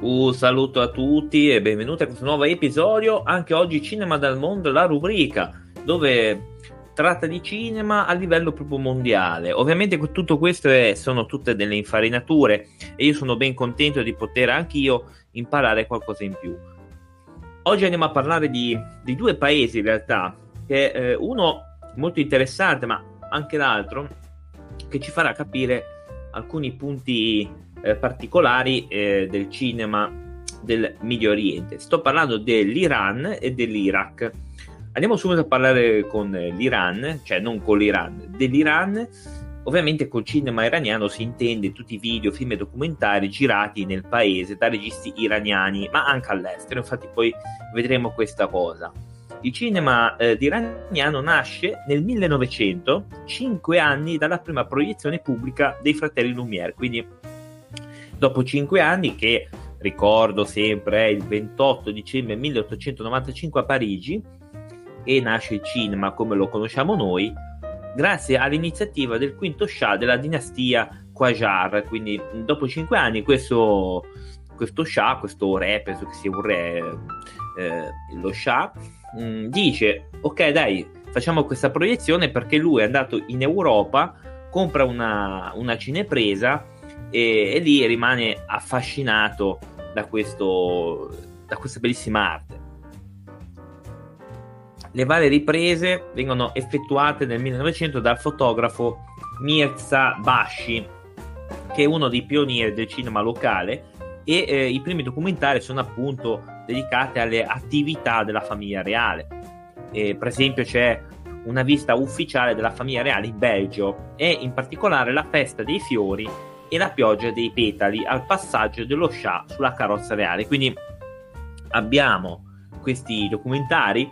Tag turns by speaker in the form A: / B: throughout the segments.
A: Un saluto a tutti e benvenuti a questo nuovo episodio. Anche oggi Cinema dal Mondo, la rubrica dove tratta di cinema a livello proprio mondiale. Ovviamente tutto questo è, sono tutte delle infarinature e io sono ben contento di poter anch'io imparare qualcosa in più. Oggi andiamo a parlare di, di due paesi in realtà, che eh, uno molto interessante ma anche l'altro che ci farà capire alcuni punti eh, particolari eh, del cinema del Medio Oriente. Sto parlando dell'Iran e dell'Iraq. Andiamo subito a parlare con l'Iran, cioè non con l'Iran, dell'Iran. Ovviamente col cinema iraniano si intende tutti i video, film e documentari girati nel paese da registi iraniani, ma anche all'estero. Infatti poi vedremo questa cosa. Il cinema eh, iraniano nasce nel 1900, cinque anni dalla prima proiezione pubblica dei fratelli Lumière, quindi dopo cinque anni che ricordo sempre è il 28 dicembre 1895 a Parigi e nasce il cinema come lo conosciamo noi grazie all'iniziativa del quinto Shah della dinastia Qajar. Quindi dopo cinque anni questo, questo Shah, questo re, penso che sia un re eh, lo Shah mh, mm, dice ok dai facciamo questa proiezione perché lui è andato in Europa compra una, una cinepresa e, e lì rimane affascinato da, questo, da questa bellissima arte. Le varie riprese vengono effettuate nel 1900 dal fotografo Mirza Bashi, che è uno dei pionieri del cinema locale, e eh, i primi documentari sono appunto dedicati alle attività della famiglia reale. E, per esempio c'è una vista ufficiale della famiglia reale in Belgio e in particolare la festa dei fiori e la pioggia dei petali al passaggio dello Shah sulla carrozza reale. Quindi abbiamo questi documentari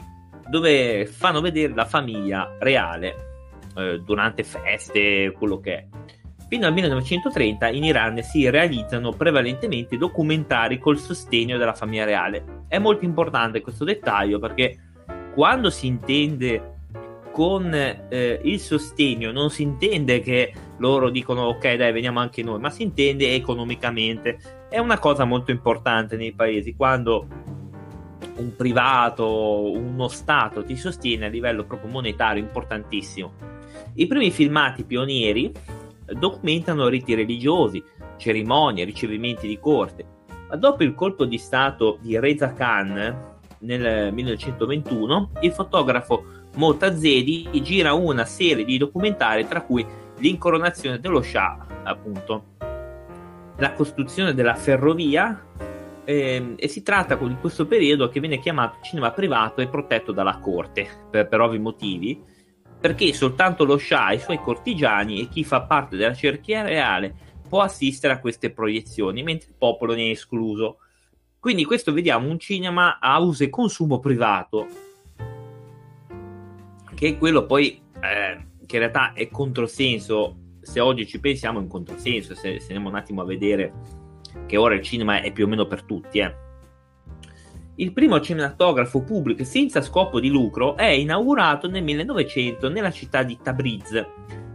A: dove fanno vedere la famiglia reale eh, durante feste, quello che è. Fino al 1930 in Iran si realizzano prevalentemente documentari col sostegno della famiglia reale. È molto importante questo dettaglio perché quando si intende con eh, il sostegno non si intende che loro dicono ok dai veniamo anche noi, ma si intende economicamente. È una cosa molto importante nei paesi quando un privato, uno Stato ti sostiene a livello proprio monetario importantissimo. I primi filmati pionieri documentano riti religiosi, cerimonie, ricevimenti di corte, ma dopo il colpo di Stato di Reza Khan nel 1921, il fotografo Motazedi gira una serie di documentari tra cui l'incoronazione dello Shah, appunto, la costruzione della ferrovia eh, e si tratta di questo periodo che viene chiamato cinema privato e protetto dalla corte, per, per ovvi motivi, perché soltanto lo Shah, i suoi cortigiani e chi fa parte della cerchia reale può assistere a queste proiezioni, mentre il popolo ne è escluso. Quindi questo vediamo un cinema a uso e consumo privato, che è quello poi eh, che in realtà è controsenso. Se oggi ci pensiamo, è un controsenso. Se, se andiamo un attimo a vedere che ora il cinema è più o meno per tutti. Eh. Il primo cinematografo pubblico senza scopo di lucro è inaugurato nel 1900 nella città di Tabriz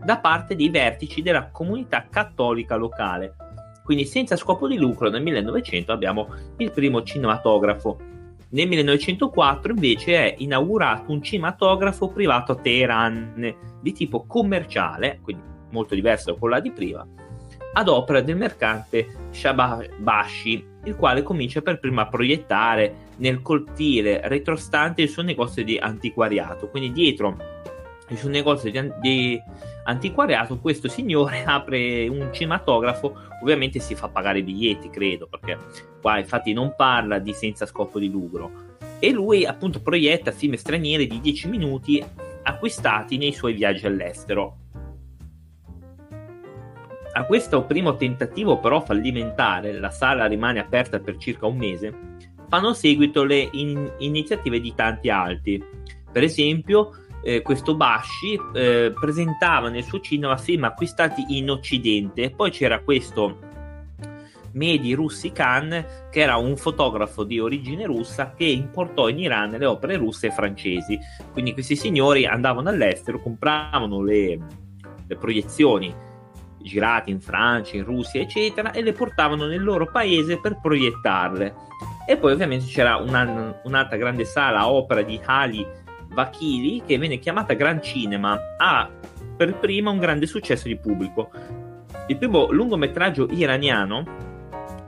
A: da parte dei vertici della comunità cattolica locale. Quindi senza scopo di lucro nel 1900 abbiamo il primo cinematografo nel 1904 invece è inaugurato un cinematografo privato a Teheran di tipo commerciale, quindi molto diverso da quello di prima, ad opera del mercante Shabashi, il quale comincia per prima a proiettare nel cortile retrostante il suo negozio di antiquariato. Quindi dietro il suo negozio di, di antiquariato questo signore apre un cinematografo, ovviamente si fa pagare i biglietti, credo, perché qua infatti non parla di senza scopo di lucro. E lui appunto proietta film stranieri di 10 minuti acquistati nei suoi viaggi all'estero. A questo primo tentativo però fallimentare, la sala rimane aperta per circa un mese, fanno seguito le in- iniziative di tanti altri. Per esempio, eh, questo Bashi eh, presentava nel suo cinema film acquistati in Occidente. Poi c'era questo Medi Russi Khan, che era un fotografo di origine russa che importò in Iran le opere russe e francesi. Quindi questi signori andavano all'estero, compravano le, le proiezioni girate in Francia, in Russia, eccetera, e le portavano nel loro paese per proiettarle. E poi ovviamente c'era una, un'altra grande sala opera di Ali Vakili che venne chiamata Gran Cinema. Ha per prima un grande successo di pubblico. Il primo lungometraggio iraniano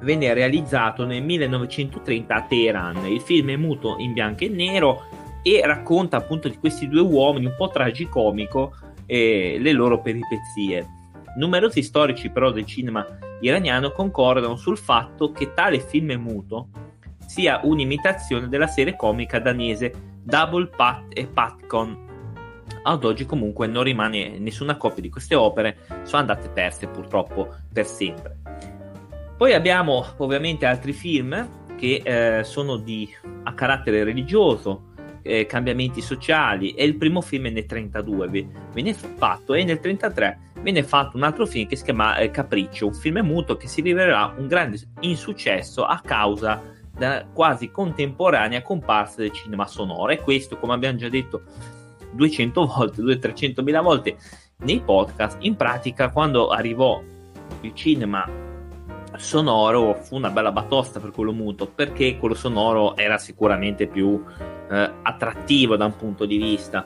A: venne realizzato nel 1930 a Teheran. Il film è muto in bianco e nero e racconta appunto di questi due uomini un po' tragicomico e le loro peripezie. Numerosi storici però del cinema iraniano concordano sul fatto che tale film muto sia un'imitazione della serie comica danese Double Pat e Patcon. Ad oggi comunque non rimane nessuna copia di queste opere, sono andate perse purtroppo per sempre. Poi abbiamo ovviamente altri film che eh, sono di, a carattere religioso, eh, cambiamenti sociali e il primo film nel 32 viene fatto e nel 33 viene fatto un altro film che si chiama eh, Capriccio, un film muto che si rivelerà un grande insuccesso a causa della quasi contemporanea comparsa del cinema sonoro. E questo come abbiamo già detto 200 volte, 200-300 mila volte nei podcast, in pratica quando arrivò il cinema sonoro fu una bella batosta per quello muto perché quello sonoro era sicuramente più eh, attrattivo da un punto di vista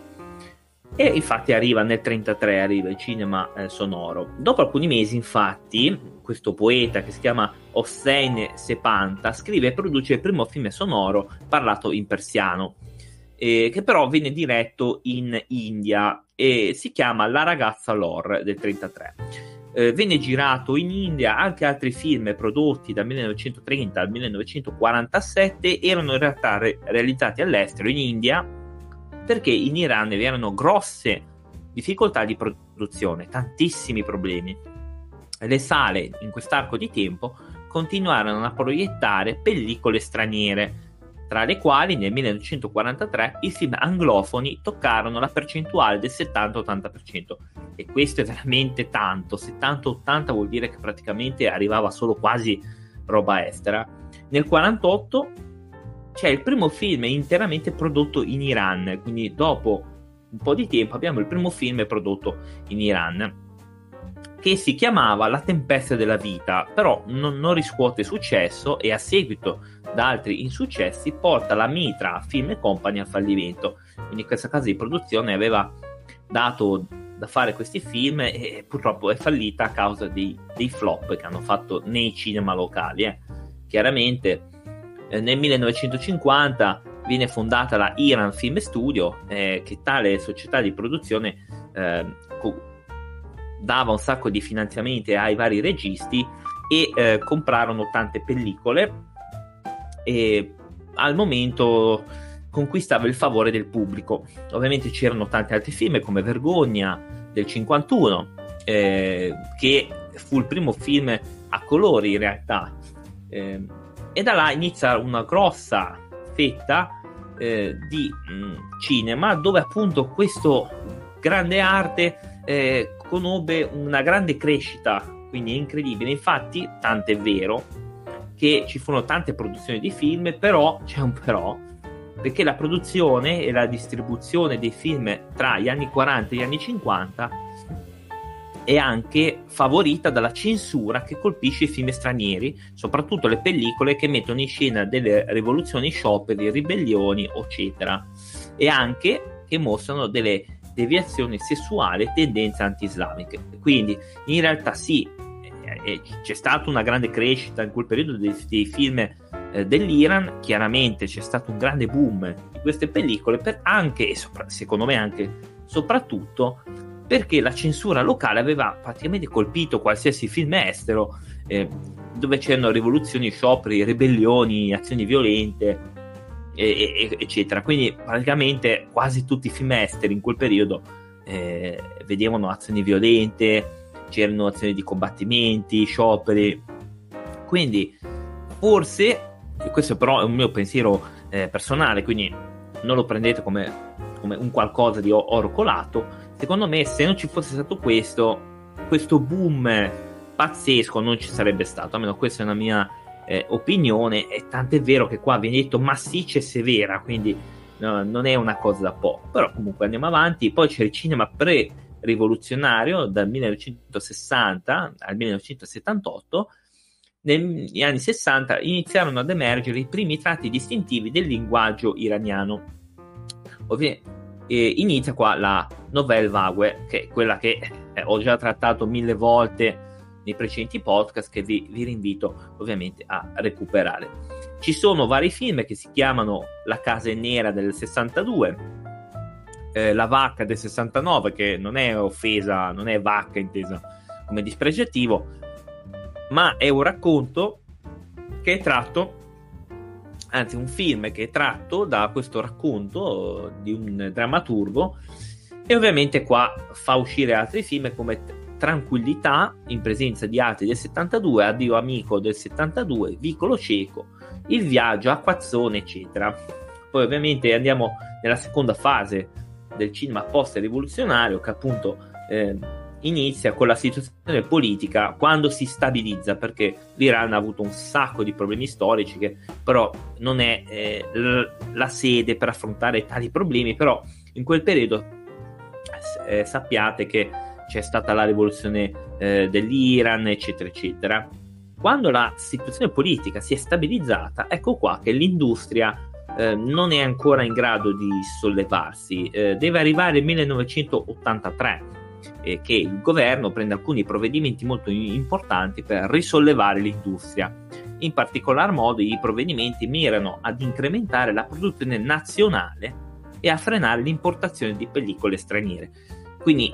A: e infatti arriva nel 1933 arriva il cinema eh, sonoro. Dopo alcuni mesi infatti questo poeta che si chiama Hossein Sepanta scrive e produce il primo film sonoro parlato in persiano eh, che però viene diretto in India e si chiama La ragazza Lore del 1933 eh, venne girato in India, anche altri film prodotti dal 1930 al 1947 erano in realtà re- realizzati all'estero in India perché in Iran vi erano grosse difficoltà di produzione, tantissimi problemi. Le sale in quest'arco di tempo continuarono a proiettare pellicole straniere tra le quali nel 1943 i film anglofoni toccarono la percentuale del 70-80%. E questo è veramente tanto, 70-80 vuol dire che praticamente arrivava solo quasi roba estera. Nel 1948 c'è il primo film interamente prodotto in Iran, quindi dopo un po' di tempo abbiamo il primo film prodotto in Iran che si chiamava La tempesta della vita, però non, non riscuote successo e a seguito da altri insuccessi porta la Mitra Film Company al fallimento. Quindi questa casa di produzione aveva dato da fare questi film e purtroppo è fallita a causa dei, dei flop che hanno fatto nei cinema locali. Eh. Chiaramente eh, nel 1950 viene fondata la Iran Film Studio, eh, che tale società di produzione eh, dava un sacco di finanziamenti ai vari registi e eh, comprarono tante pellicole e al momento conquistava il favore del pubblico. Ovviamente c'erano tanti altri film come Vergogna del 51 eh, che fu il primo film a colori in realtà eh, e da là inizia una grossa fetta eh, di mh, mm, cinema dove appunto questo grande arte eh, conobbe una grande crescita, quindi è incredibile. Infatti, tanto è vero che ci furono tante produzioni di film, però c'è un però, perché la produzione e la distribuzione dei film tra gli anni 40 e gli anni 50 è anche favorita dalla censura che colpisce i film stranieri, soprattutto le pellicole che mettono in scena delle rivoluzioni, scioperi, ribellioni, eccetera, e anche che mostrano delle deviazione sessuale e tendenze anti-islamiche. Quindi in realtà sì, eh, eh, c'è stata una grande crescita in quel periodo dei, dei film eh, dell'Iran, chiaramente c'è stato un grande boom di queste pellicole, per anche, e sopra, secondo me anche soprattutto, perché la censura locale aveva praticamente colpito qualsiasi film estero eh, dove c'erano rivoluzioni, scioperi, ribellioni, azioni violente e, eccetera. Quindi praticamente quasi tutti i film esteri in quel periodo eh, vedevano azioni violente, c'erano azioni di combattimenti, scioperi. Quindi forse, questo però è un mio pensiero eh, personale, quindi non lo prendete come, come un qualcosa di oro colato. Secondo me, se non ci fosse stato questo, questo boom pazzesco non ci sarebbe stato. Almeno questa è una mia eh, opinione, e tant'è vero che qua viene detto massiccia e severa, quindi no, non è una cosa da poco, però comunque andiamo avanti, poi c'è il cinema pre rivoluzionario dal 1960 al 1978 negli anni 60 iniziarono ad emergere i primi tratti distintivi del linguaggio iraniano. Ovvi- eh, inizia qua la Nouvelle Vague, che è quella che eh, ho già trattato mille volte nei precedenti podcast, che vi, vi rinvito ovviamente a recuperare. Ci sono vari film che si chiamano La casa nera del 62, eh, La vacca del 69, che non è offesa, non è vacca intesa come dispregiativo, ma è un racconto che è tratto, anzi un film che è tratto da questo racconto di un drammaturgo e ovviamente qua fa uscire altri film come Tranquillità in presenza di altri del 72, Addio amico del 72, Vicolo cieco, Il viaggio, Acquazzone eccetera. Poi ovviamente andiamo nella seconda fase del cinema post-rivoluzionario che appunto eh, inizia con la situazione politica quando si stabilizza, perché l'Iran ha avuto un sacco di problemi storici che però non è eh, la sede per affrontare tali problemi, però in quel periodo eh, sappiate che c'è stata la rivoluzione eh, dell'Iran, eccetera, eccetera. Quando la situazione politica si è stabilizzata, ecco qua che l'industria eh, non è ancora in grado di sollevarsi, eh, deve arrivare il 1983 eh, che il governo prende alcuni provvedimenti molto importanti per risollevare l'industria. In particolar modo i provvedimenti mirano ad incrementare la produzione nazionale e a frenare l'importazione di pellicole straniere. Quindi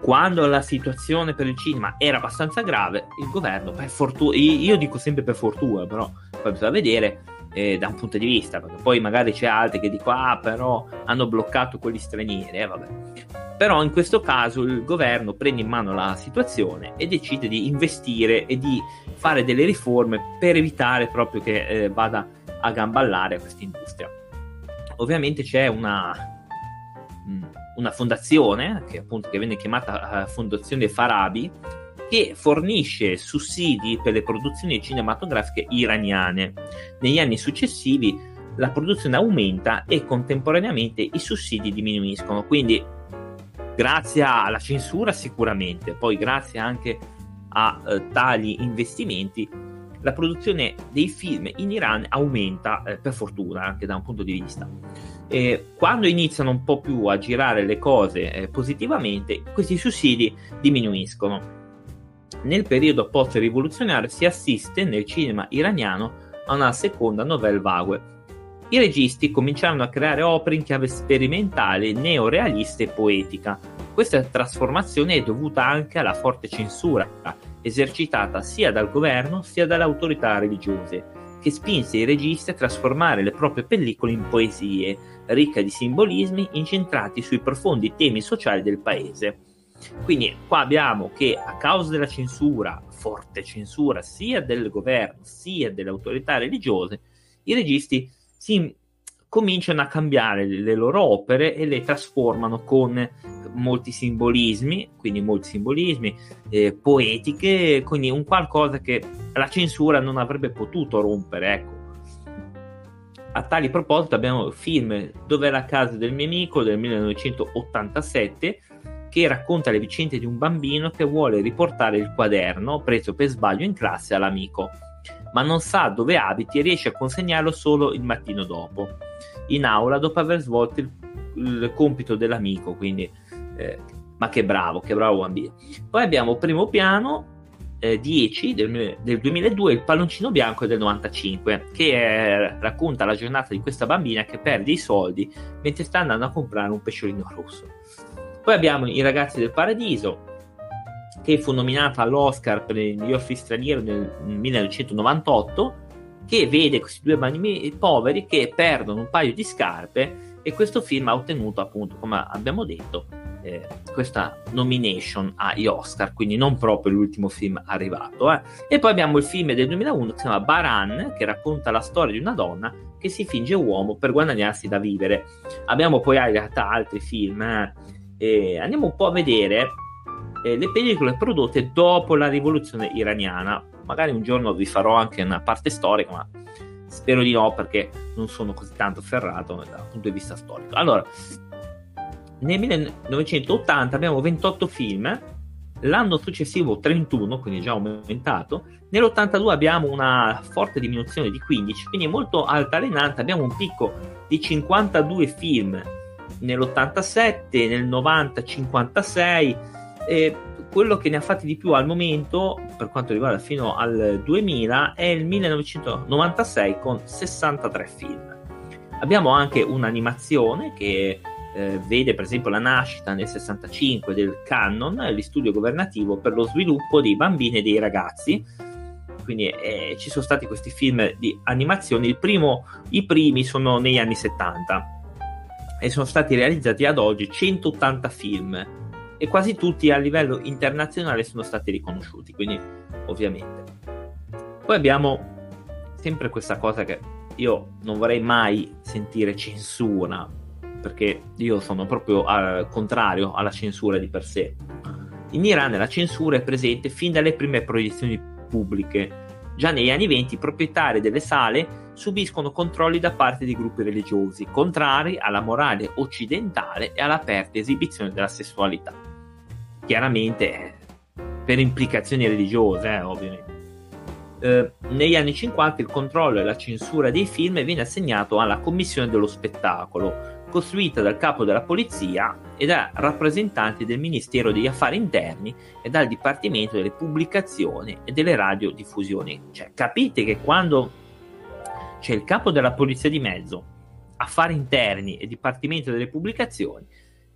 A: quando la situazione per il cinema era abbastanza grave, il governo, per fortuna, io dico sempre per fortuna, però poi bisogna vedere eh, da un punto di vista, perché poi magari c'è altri che dicono, ah, però hanno bloccato quelli stranieri, eh, vabbè. Però in questo caso il governo prende in mano la situazione e decide di investire e di fare delle riforme per evitare proprio che eh, vada a gamballare questa industria. Ovviamente c'è una, mm, una fondazione che appunto che viene chiamata eh, Fondazione Farabi che fornisce sussidi per le produzioni cinematografiche iraniane. Negli anni successivi la produzione aumenta e contemporaneamente i sussidi diminuiscono, quindi grazie alla censura sicuramente, poi grazie anche a eh, tali investimenti, la produzione dei film in Iran aumenta eh, per fortuna anche da un punto di vista. E quando iniziano un po' più a girare le cose eh, positivamente, questi sussidi diminuiscono. Nel periodo post-rivoluzionario si assiste nel cinema iraniano a una seconda novelle vague, i registi cominciarono a creare opere in chiave sperimentale, neorealista e poetica. Questa trasformazione è dovuta anche alla forte censura esercitata sia dal governo sia dalle autorità religiose, che spinse i registi a trasformare le proprie pellicole in poesie, ricche di simbolismi incentrati sui profondi temi sociali del paese. Quindi qua abbiamo che a causa della censura, forte censura sia del governo sia delle autorità religiose, i registi si cominciano a cambiare le loro opere e le trasformano con molti simbolismi, quindi molti simbolismi, eh, poetiche, quindi un qualcosa che la censura non avrebbe potuto rompere, ecco. A tali proposito abbiamo il film Dov'è la casa del mio amico del 1987 che racconta le vicende di un bambino che vuole riportare il quaderno preso per sbaglio in classe all'amico ma non sa dove abiti e riesce a consegnarlo solo il mattino dopo, in aula dopo aver svolto il, il compito dell'amico, quindi eh, ma che bravo, che bravo bambino. Poi abbiamo primo piano eh, 10 del, del, 2002, il palloncino bianco del 95, che è, racconta la giornata di questa bambina che perde i soldi mentre sta andando a comprare un pesciolino rosso. Poi abbiamo i ragazzi del paradiso, che fu nominata all'Oscar per il miglior film straniero nel 1998, che vede questi due bambini poveri che perdono un paio di scarpe e questo film ha ottenuto appunto, come abbiamo detto, eh, questa nomination agli Oscar, quindi non proprio l'ultimo film arrivato. Eh. E poi abbiamo il film del 2001 che si chiama Baran, che racconta la storia di una donna che si finge uomo per guadagnarsi da vivere. Abbiamo poi in realtà altri film. Eh. andiamo un po' a vedere eh, le pellicole prodotte dopo la rivoluzione iraniana. Magari un giorno vi farò anche una parte storica, ma spero di no perché non sono così tanto ferrato dal punto di vista storico. Allora, nel 1980 abbiamo 28 film, l'anno successivo 31, quindi già aumentato, nell'82 abbiamo una forte diminuzione di 15, quindi molto altalenante, abbiamo un picco di 52 film nell'87, nel 90 56, e quello che ne ha fatti di più al momento, per quanto riguarda fino al 2000, è il 1996 con 63 film. Abbiamo anche un'animazione che eh, vede per esempio la nascita nel 65 del Canon, l'istudio governativo per lo sviluppo dei bambini e dei ragazzi. Quindi eh, ci sono stati questi film di animazione. Primo, I primi sono negli anni 70 e sono stati realizzati ad oggi 180 film e quasi tutti a livello internazionale sono stati riconosciuti. Quindi, ovviamente. Poi abbiamo sempre questa cosa che io non vorrei mai sentire censura perché io sono proprio al contrario alla censura di per sé. In Iran la censura è presente fin dalle prime proiezioni pubbliche. Già negli anni 20 i proprietari delle sale subiscono controlli da parte di gruppi religiosi, contrari alla morale occidentale e all'aperta esibizione della sessualità. Chiaramente eh, per implicazioni religiose, eh, ovviamente. Eh, negli anni 50 il controllo e la censura dei film viene assegnato alla Commissione dello Spettacolo, costruita dal capo della polizia e da rappresentanti del Ministero degli Affari Interni e dal Dipartimento delle Pubblicazioni e delle Radiodiffusioni. Cioè, capite che quando c'è il capo della polizia di mezzo, Affari Interni e Dipartimento delle Pubblicazioni,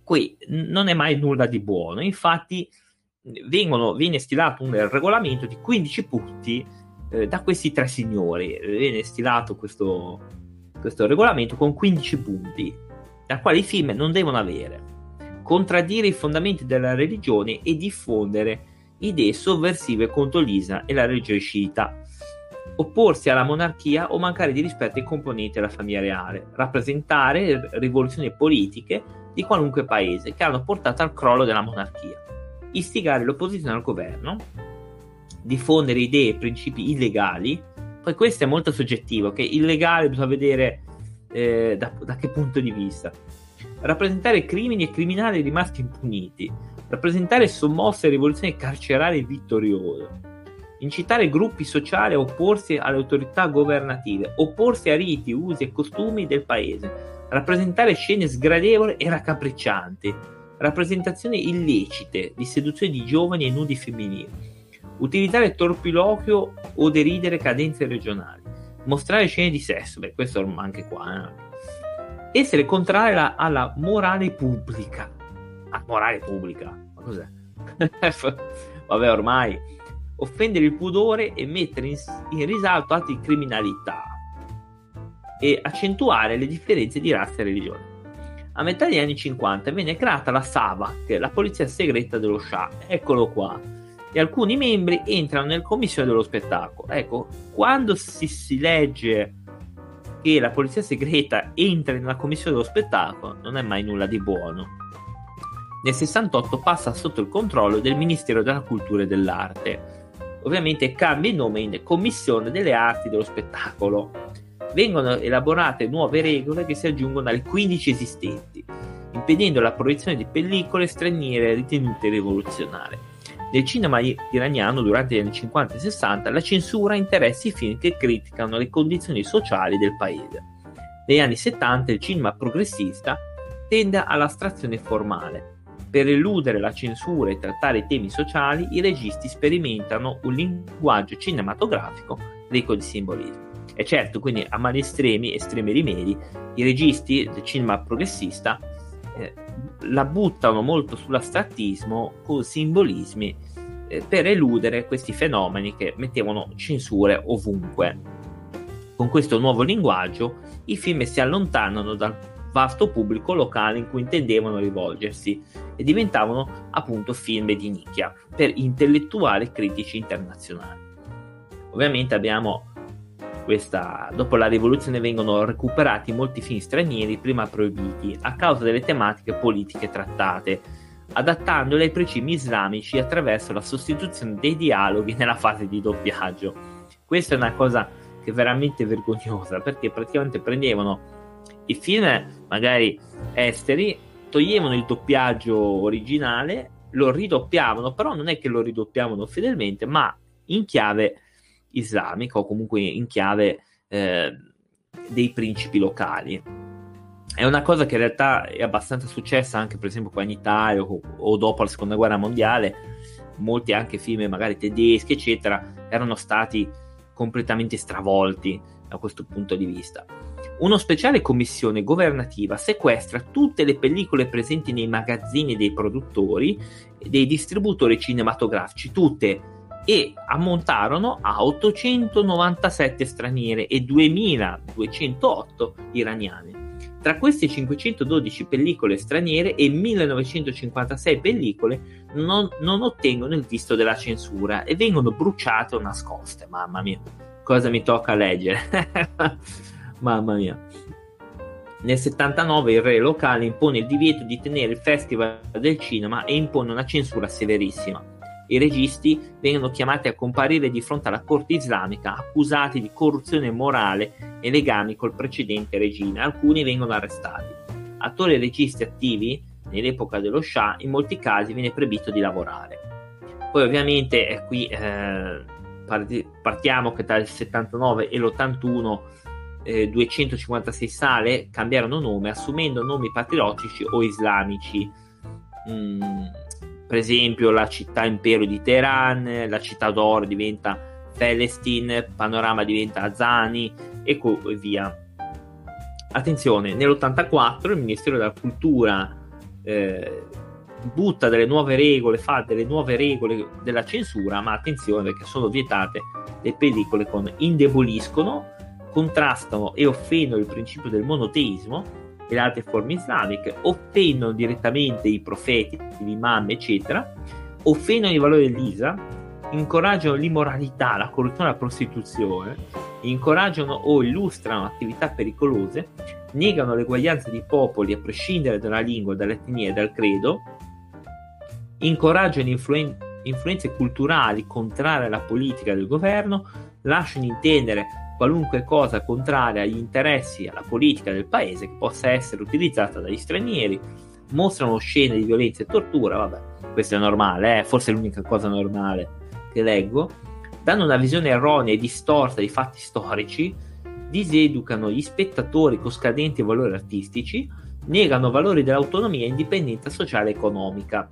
A: qui non è mai nulla di buono. Infatti, vengono, viene stilato un regolamento di 15 punti eh, da questi tre signori. Viene stilato questo, questo regolamento con 15 punti la quale i film non devono avere, contraddire i fondamenti della religione e diffondere idee sovversive contro l'Islam e la religione sciita, opporsi alla monarchia o mancare di rispetto ai componenti della famiglia reale, rappresentare rivoluzioni politiche di qualunque paese che hanno portato al crollo della monarchia, istigare l'opposizione al governo, diffondere idee e principi illegali, poi questo è molto soggettivo, che illegale bisogna vedere eh, da, da che punto di vista? Rappresentare crimini e criminali rimasti impuniti, rappresentare sommosse e rivoluzioni carcerarie vittoriose, incitare gruppi sociali a opporsi alle autorità governative, opporsi a riti, usi e costumi del paese, rappresentare scene sgradevoli e raccapriccianti, rappresentazioni illecite di seduzione di giovani e nudi femminili, utilizzare torpiloquio o deridere cadenze regionali, mostrare scene di sesso, beh, questo anche qua, eh. essere contrari alla, morale pubblica. A morale pubblica? Ma cos'è? Vabbè, ormai offendere il pudore e mettere in, in risalto atti di criminalità e accentuare le differenze di razza e religione. A metà degli anni 50 venne creata la SAVA, che è la polizia segreta dello Shah. Eccolo qua e alcuni membri entrano nel commissione dello spettacolo. Ecco, quando si, si legge che la polizia segreta entra nella commissione dello spettacolo, non è mai nulla di buono. Nel 68 passa sotto il controllo del Ministero della Cultura e dell'Arte. Ovviamente cambia il nome in Commissione delle Arti dello Spettacolo. Vengono elaborate nuove regole che si aggiungono alle 15 esistenti, impedendo la proiezione di pellicole straniere ritenute rivoluzionarie. Nel cinema iraniano durante gli anni 50 e 60 la censura interessa i film che criticano le condizioni sociali del paese. Negli anni 70 il cinema progressista tende all'astrazione formale. Per eludere la censura e trattare temi sociali, i registi sperimentano un linguaggio cinematografico ricco di simbolismo. E certo, quindi a mali estremi, estremi rimedi, i registi del cinema progressista eh, la buttano molto sull'astrattismo con simbolismi eh, per eludere questi fenomeni che mettevano censure ovunque. Con questo nuovo linguaggio i film si allontanano dal vasto pubblico locale in cui intendevano rivolgersi e diventavano appunto film di nicchia per intellettuali critici internazionali. Ovviamente abbiamo questa, dopo la rivoluzione vengono recuperati molti film stranieri prima proibiti a causa delle tematiche politiche trattate, adattandole ai principi islamici attraverso la sostituzione dei dialoghi nella fase di doppiaggio. Questa è una cosa che è veramente vergognosa perché praticamente prendevano i film magari esteri toglievano il doppiaggio originale, lo ridoppiavano, però non è che lo ridoppiavano fedelmente, ma in chiave islamica o comunque in chiave eh, dei principi locali. È una cosa che in realtà è abbastanza successa anche per esempio qua in Italia o, o dopo la seconda guerra mondiale, molti anche film magari tedeschi eccetera erano stati completamente stravolti da questo punto di vista. Una speciale commissione governativa sequestra tutte le pellicole presenti nei magazzini dei produttori e dei distributori cinematografici, tutte, e ammontarono a 897 straniere e 2208 iraniane. Tra queste 512 pellicole straniere e 1956 pellicole non, non ottengono il visto della censura e vengono bruciate o nascoste. Mamma mia, cosa mi tocca leggere? Mamma mia. Nel 79 il re locale impone il divieto di tenere il Festival del Cinema e impone una censura severissima. I registi vengono chiamati a comparire di fronte alla corte islamica accusati di corruzione morale e legami col precedente regime. Alcuni vengono arrestati. Attori e registi attivi nell'epoca dello Shah in molti casi viene proibito di lavorare. Poi ovviamente eh, qui eh, partiamo che tra il 79 e l'81 eh, 256 sale cambiarono nome assumendo nomi patriottici o islamici. Mm, per esempio la città impero di Teheran, la città d'oro diventa Palestine, Panorama diventa Azani e così via. Attenzione, nell'84 il Ministero della Cultura eh, butta delle nuove regole, fa delle nuove regole della censura, ma attenzione perché sono vietate le pellicole con indeboliscono contrastano e offendono il principio del monoteismo e le altre forme islamiche, offendono direttamente i profeti, l'imam, eccetera, offendono i valori dell'Isa, incoraggiano l'immoralità, la corruzione la prostituzione, incoraggiano o illustrano attività pericolose, negano l'eguaglianza di popoli a prescindere dalla lingua, dall'etnia e dal credo, incoraggiano influen- influenze culturali contrarie alla politica del governo, lasciano intendere qualunque cosa contraria agli interessi e alla politica del paese che possa essere utilizzata dagli stranieri, mostrano scene di violenza e tortura, vabbè, questo è normale, eh? forse è l'unica cosa normale che leggo, danno una visione erronea e distorta di fatti storici, diseducano gli spettatori con scadenti valori artistici, negano valori dell'autonomia e indipendenza sociale e economica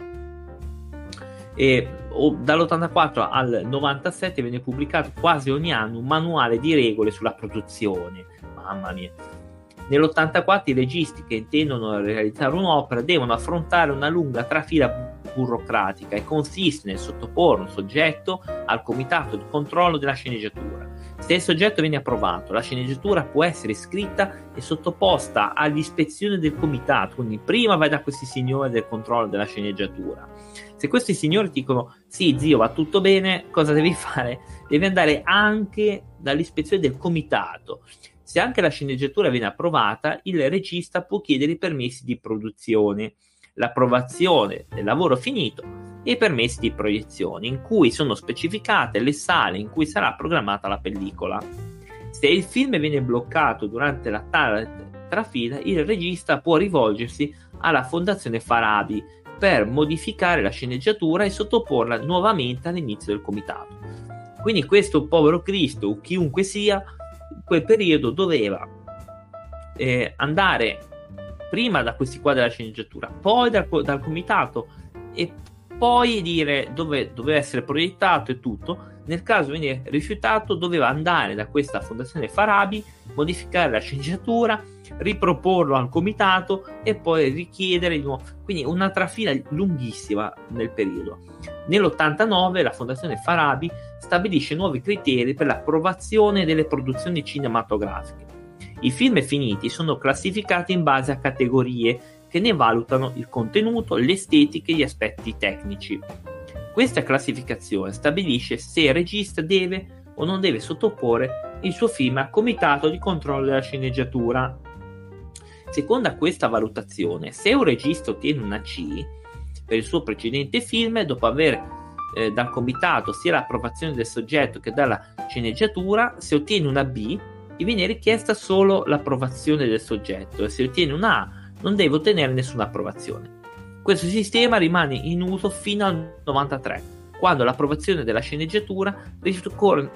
A: e dall'84 al 97 viene pubblicato quasi ogni anno un manuale di regole sulla produzione. Mamma mia. Nell'84 i registi che intendono realizzare un'opera devono affrontare una lunga trafila burocratica e consiste nel sottoporre un soggetto al comitato di controllo della sceneggiatura. Se il soggetto viene approvato, la sceneggiatura può essere scritta e sottoposta all'ispezione del comitato, quindi prima vai da questi signori del controllo della sceneggiatura se questi signori dicono sì, zio, va tutto bene, cosa devi fare? Devi andare anche dall'ispezione del comitato. Se anche la sceneggiatura viene approvata, il regista può chiedere i permessi di produzione, l'approvazione del lavoro finito e i permessi di proiezione, in cui sono specificate le sale in cui sarà programmata la pellicola. Se il film viene bloccato durante la tale trafila, il regista può rivolgersi alla Fondazione Farabi per modificare la sceneggiatura e sottoporla nuovamente all'inizio del comitato. Quindi questo povero Cristo, o chiunque sia, in quel periodo doveva eh, andare prima da questi qua della sceneggiatura, poi dal, dal comitato e poi dire dove doveva essere proiettato e tutto. Nel caso venire rifiutato, doveva andare da questa fondazione Farabi, modificare la sceneggiatura riproporlo al comitato e poi richiedere di nuovo. Quindi una trafila lunghissima nel periodo. Nell'89 la Fondazione Farabi stabilisce nuovi criteri per l'approvazione delle produzioni cinematografiche. I film finiti sono classificati in base a categorie che ne valutano il contenuto, l'estetica e gli aspetti tecnici. Questa classificazione stabilisce se il regista deve o non deve sottoporre il suo film al comitato di controllo della sceneggiatura Secondo questa valutazione, se un regista ottiene una C per il suo precedente film, dopo aver eh, dal comitato sia l'approvazione del soggetto che dalla sceneggiatura, se ottiene una B, gli viene richiesta solo l'approvazione del soggetto e se ottiene una A, non deve ottenere nessuna approvazione. Questo sistema rimane in uso fino al 93, quando l'approvazione della sceneggiatura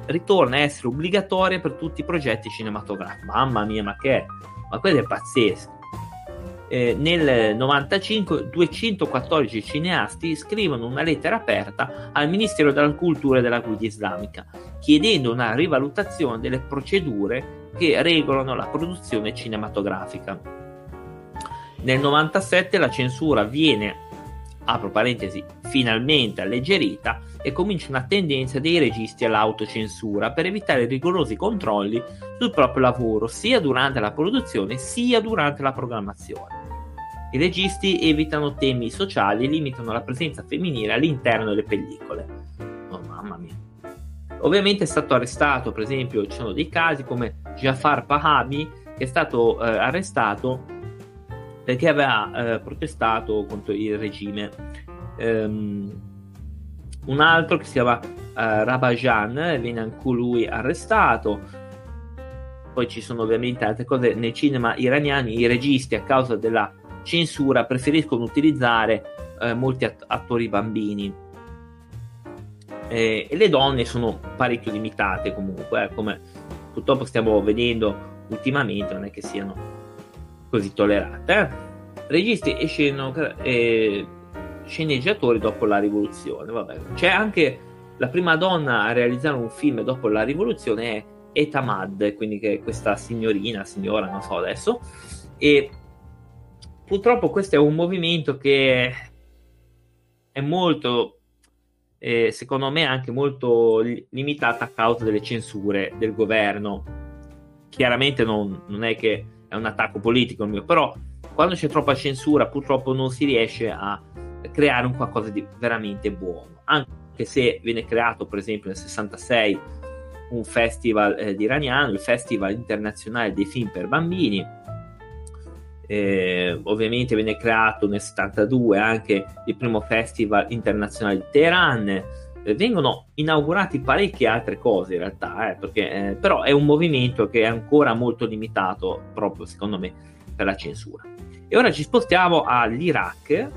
A: ritorna a essere obbligatoria per tutti i progetti cinematografici. Mamma mia, ma che è? Ma questo è pazzesco. Eh, nel 95 214 cineasti scrivono una lettera aperta al Ministero della Cultura e della Guida Islamica, chiedendo una rivalutazione delle procedure che regolano la produzione cinematografica. Nel 97 la censura viene, apro parentesi, finalmente alleggerita e comincia una tendenza dei registi all'autocensura per evitare rigorosi controlli sul proprio lavoro sia durante la produzione sia durante la programmazione. I registi evitano temi sociali e limitano la presenza femminile all'interno delle pellicole. Oh mamma mia. Ovviamente è stato arrestato, per esempio, ci sono dei casi come Jafar Pahabi che è stato eh, arrestato perché aveva eh, protestato contro il regime. Um, un altro che si chiama uh, Rabajan viene anche lui arrestato. Poi ci sono ovviamente altre cose nel cinema iraniano, i registi a causa della censura preferiscono utilizzare eh, molti att- attori bambini eh, e le donne sono parecchio limitate comunque, eh, come purtroppo stiamo vedendo ultimamente, non è che siano così tollerate. Eh. Registi e sceno- eh, sceneggiatori dopo la rivoluzione, vabbè. C'è anche la prima donna a realizzare un film dopo la rivoluzione è Etamad, quindi che è questa signorina, signora, non so adesso, e purtroppo questo è un movimento che è molto, eh, secondo me, anche molto limitato a causa delle censure del governo. Chiaramente non, non è che è un attacco politico il mio, però quando c'è troppa censura purtroppo non si riesce a creare un qualcosa di veramente buono. Anche se viene creato, per esempio, nel 66 un festival eh, di iraniano, il Festival internazionale dei film per bambini, eh, ovviamente venne creato nel 72 anche il primo festival internazionale di Teheran. Eh, vengono inaugurati parecchie altre cose in realtà, eh, perché, eh, però è un movimento che è ancora molto limitato proprio secondo me per la censura. E ora ci spostiamo all'Iraq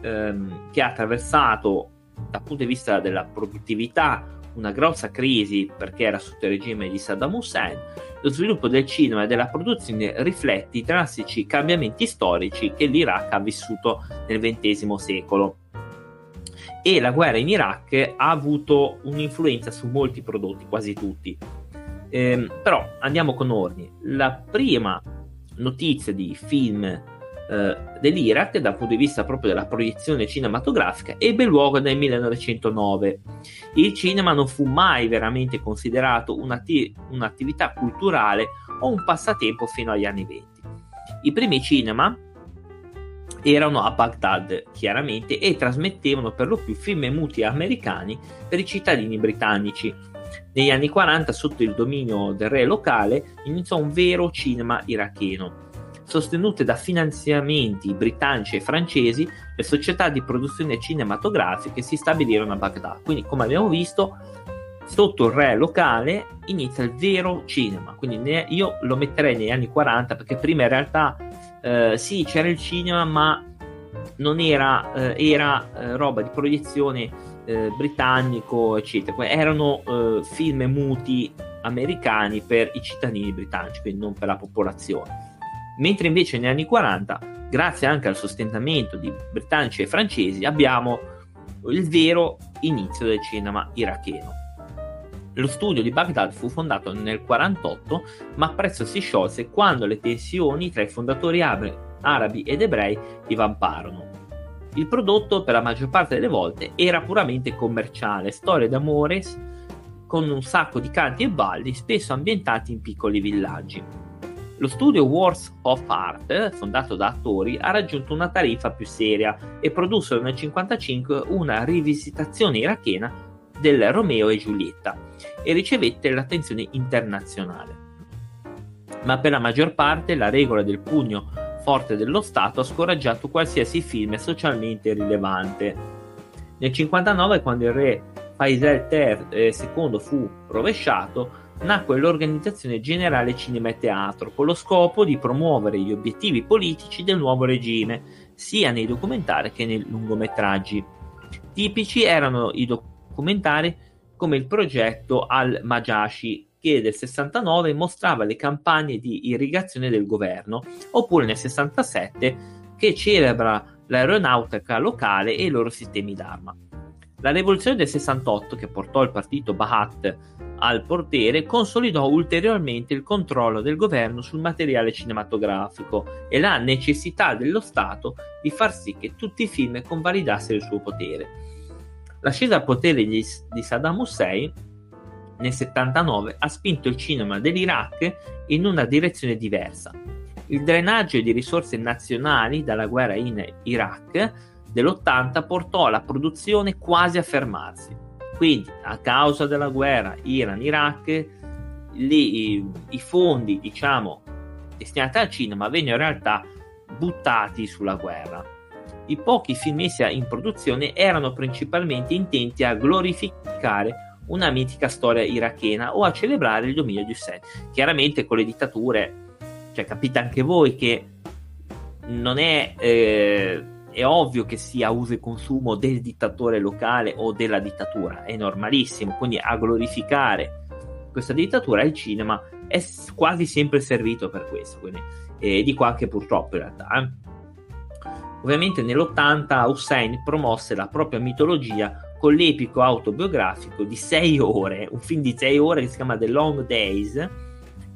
A: ehm, che ha attraversato dal punto di vista della produttività una grossa crisi perché era sotto il regime di Saddam Hussein, lo sviluppo del cinema e della produzione riflette i drastici cambiamenti storici che l'Iraq ha vissuto nel XX secolo. E la guerra in Iraq ha avuto un'influenza su molti prodotti, quasi tutti. Ehm, però andiamo con ordine. La prima notizia di film eh, dell'Iraq dal punto di vista proprio della proiezione cinematografica ebbe luogo nel 1909. Il cinema non fu mai veramente considerato un'atti- un'attività culturale o un passatempo fino agli anni 20. I primi cinema erano a Baghdad, chiaramente, e trasmettevano per lo più film muti americani per i cittadini britannici. Negli anni 40, sotto il dominio del re locale, iniziò un vero cinema iracheno sostenute da finanziamenti britannici e francesi, le società di produzione cinematografiche si stabilirono a Baghdad. Quindi, come abbiamo visto, sotto il re locale inizia il vero cinema. Quindi io lo metterei negli anni 40 perché prima in realtà eh, sì c'era il cinema, ma non era, eh, era eh, roba di proiezione eh, britannico, eccetera. Erano film muti americani per i cittadini britannici, quindi non per la popolazione mentre invece negli anni 40, grazie anche al sostentamento di britannici e francesi, abbiamo il vero inizio del cinema iracheno. Lo studio di Baghdad fu fondato nel 1948, ma presto si sciolse quando le tensioni tra i fondatori arabi ed ebrei divamparono. Il prodotto, per la maggior parte delle volte, era puramente commerciale, storie d'amore con un sacco di canti e balli, spesso ambientati in piccoli villaggi. Lo studio Wars of Art, fondato da attori, ha raggiunto una tariffa più seria e produssero nel 1955 una rivisitazione irachena del Romeo e Giulietta e ricevette l'attenzione internazionale. Ma per la maggior parte la regola del pugno forte dello Stato ha scoraggiato qualsiasi film socialmente rilevante. Nel 1959, quando il re Faisal III eh, fu rovesciato, nacque l'Organizzazione Generale Cinema e Teatro con lo scopo di promuovere gli obiettivi politici del nuovo regime, sia nei documentari che nei lungometraggi. Tipici erano i documentari come il progetto Al-Majashi, che nel 69 mostrava le campagne di irrigazione del governo, oppure nel 67 che celebra l'aeronautica locale e i loro sistemi d'arma. La rivoluzione del 68, che portò il partito Bahat al potere, consolidò ulteriormente il controllo del governo sul materiale cinematografico e la necessità dello Stato di far sì che tutti i film convalidassero il suo potere. L'ascesa al potere di, di Saddam Hussein nel 79 ha spinto il cinema dell'Iraq in una direzione diversa. Il drenaggio di risorse nazionali dalla guerra in Iraq dell'80 portò la produzione quasi a fermarsi. Quindi, a causa della guerra Iran-Iraq, i, i fondi, diciamo, destinati al cinema vennero in realtà buttati sulla guerra. I pochi film messi in produzione erano principalmente intenti a glorificare una mitica storia irachena o a celebrare il dominio di Hussein. Chiaramente con le dittature, cioè capite anche voi che non è, eh, è ovvio che sia uso e consumo del dittatore locale o della dittatura, è normalissimo, quindi a glorificare questa dittatura il cinema è quasi sempre servito per questo, quindi eh, dico anche purtroppo in realtà. Eh. Ovviamente nell'80 Hussein promosse la propria mitologia con l'epico autobiografico di 6 ore, un film di 6 ore che si chiama The Long Days,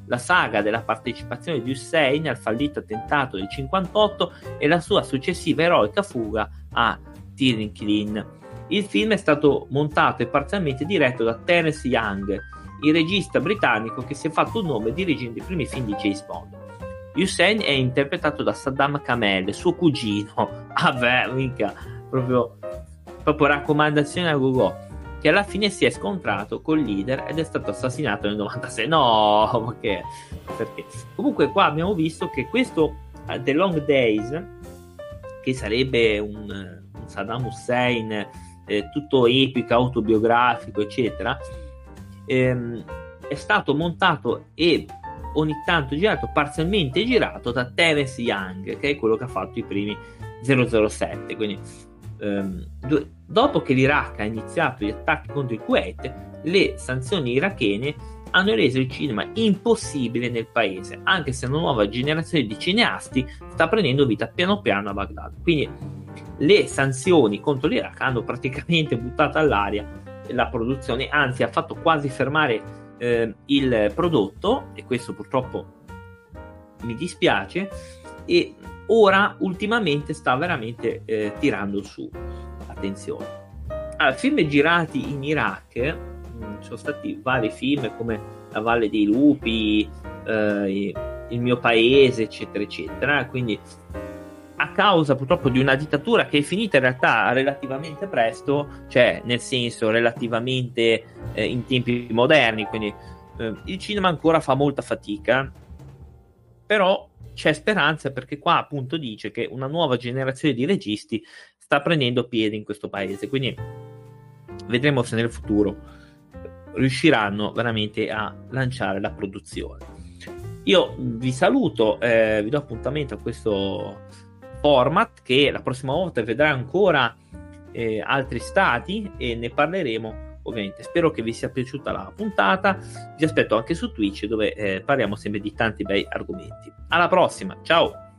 A: la saga della partecipazione di Hussein al fallito attentato del 58 e la sua successiva eroica fuga a Tirinkling. Il film è stato montato e parzialmente diretto da Terence Young, il regista britannico che si è fatto un nome dirigendo i primi film di James Bond. Hussein è interpretato da Saddam Kamel, suo cugino. Ah beh, mica, proprio proprio raccomandazione a Google che alla fine si è scontrato col leader ed è stato assassinato nel 96 no perché, perché? comunque qua abbiamo visto che questo uh, The Long Days che sarebbe un, un Saddam Hussein eh, tutto epico autobiografico eccetera ehm, è stato montato e ogni tanto girato parzialmente girato da Terence Young che è quello che ha fatto i primi 007 quindi ehm, do- dopo che l'Iraq ha iniziato gli attacchi contro il Kuwait, le sanzioni irachene hanno reso il cinema impossibile nel paese, anche se una nuova generazione di cineasti sta prendendo vita piano piano a Baghdad. Quindi le sanzioni contro l'Iraq hanno praticamente buttato all'aria la produzione, anzi ha fatto quasi fermare eh, il prodotto, e questo purtroppo mi dispiace, e ora ultimamente sta veramente eh, tirando su. Attenzione. Allora, film girati in Iraq, mh, mm, sono stati vari film come La Valle dei Lupi, eh, Il mio paese, eccetera, eccetera. Quindi causa purtroppo di una dittatura che è finita in realtà relativamente presto, cioè nel senso relativamente eh, in tempi moderni, quindi eh, il cinema ancora fa molta fatica, però c'è speranza perché qua appunto dice che una nuova generazione di registi sta prendendo piede in questo paese. Quindi vedremo se nel futuro riusciranno veramente a lanciare la produzione. Io vi saluto, eh, vi do appuntamento a questo format che la prossima volta vedrà ancora eh, altri stati e ne parleremo ovviamente. Spero che vi sia piaciuta la puntata. Vi aspetto anche su Twitch dove eh, parliamo sempre di tanti bei argomenti. Alla prossima, ciao!